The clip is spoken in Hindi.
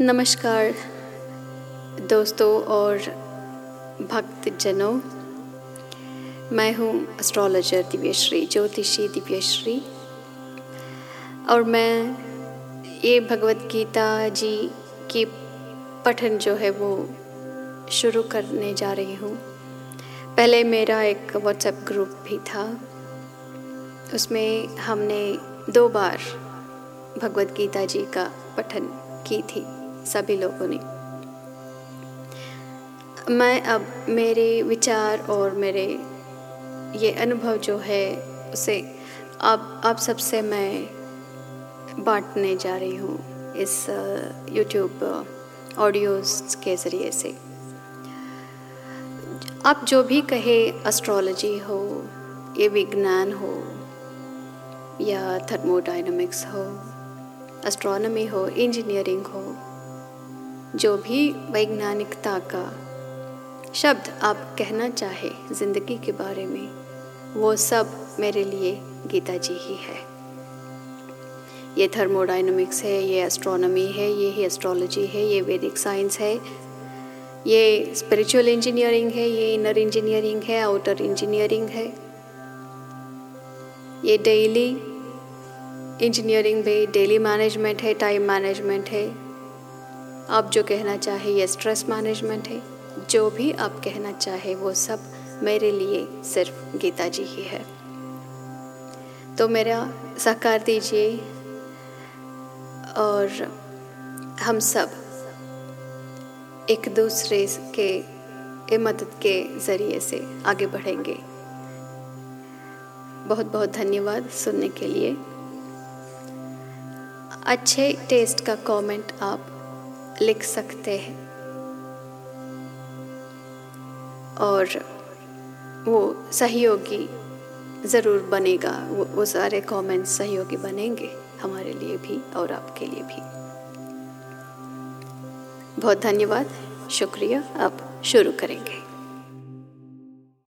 नमस्कार, दोस्तों और भक्तजनों। मैं हूँ एस्ट्रोलॉजर दिव्यश्री, ज्योतिषी दिव्यश्री। और मैं ये भगवत गीता जी की पठन जो है वो शुरू करने जा रही हूँ। पहले मेरा एक व्हाट्सएप ग्रुप भी था। उसमें हमने दो बार भगवत गीता जी का पठन की थी। सभी लोगों ने। मैं अब मेरे विचार और मेरे ये अनुभव जो है, उसे अब आप सबसे मैं बांटने जा रही हूँ इस यूट्यूब ऑडियोज़ के ज़रिए से। आप जो भी कहे एस्ट्रोलॉजी हो, ये विज्ञान हो, या थर्मोडाइनमिक्स हो एस्ट्रोनॉमी हो इंजीनियरिंग हो जो भी वैज्ञानिकता का शब्द आप कहना चाहे ज़िंदगी के बारे में, वो सब मेरे लिए गीता जी ही है। ये थर्मोडाइनमिक्स है, ये एस्ट्रोनॉमी है, ये ही एस्ट्रोलॉजी है, ये वैदिक साइंस है, ये स्पिरिचुअल इंजीनियरिंग है, ये इनर इंजीनियरिंग है आउटर इंजीनियरिंग है। ये डेली इंजीनियरिंग भी डेली मैनेजमेंट है टाइम मैनेजमेंट है। आप जो कहना चाहे ये स्ट्रेस मैनेजमेंट है, जो भी आप कहना चाहे वो सब मेरे लिए सिर्फ़ गीता जी ही है। तो मेरा सहकार दीजिए और हम सब एक दूसरे के मदद के ज़रिए से आगे बढ़ेंगे। बहुत बहुत धन्यवाद सुनने के लिए। अच्छे टेस्ट का कमेंट आप लिख सकते हैं। और वो सहयोगी ज़रूर बनेगा। वो वो सारे कमेंट्स सहयोगी बनेंगे हमारे लिए भी और आपके लिए भी। बहुत धन्यवाद। शुक्रिया। आप शुरू करेंगे।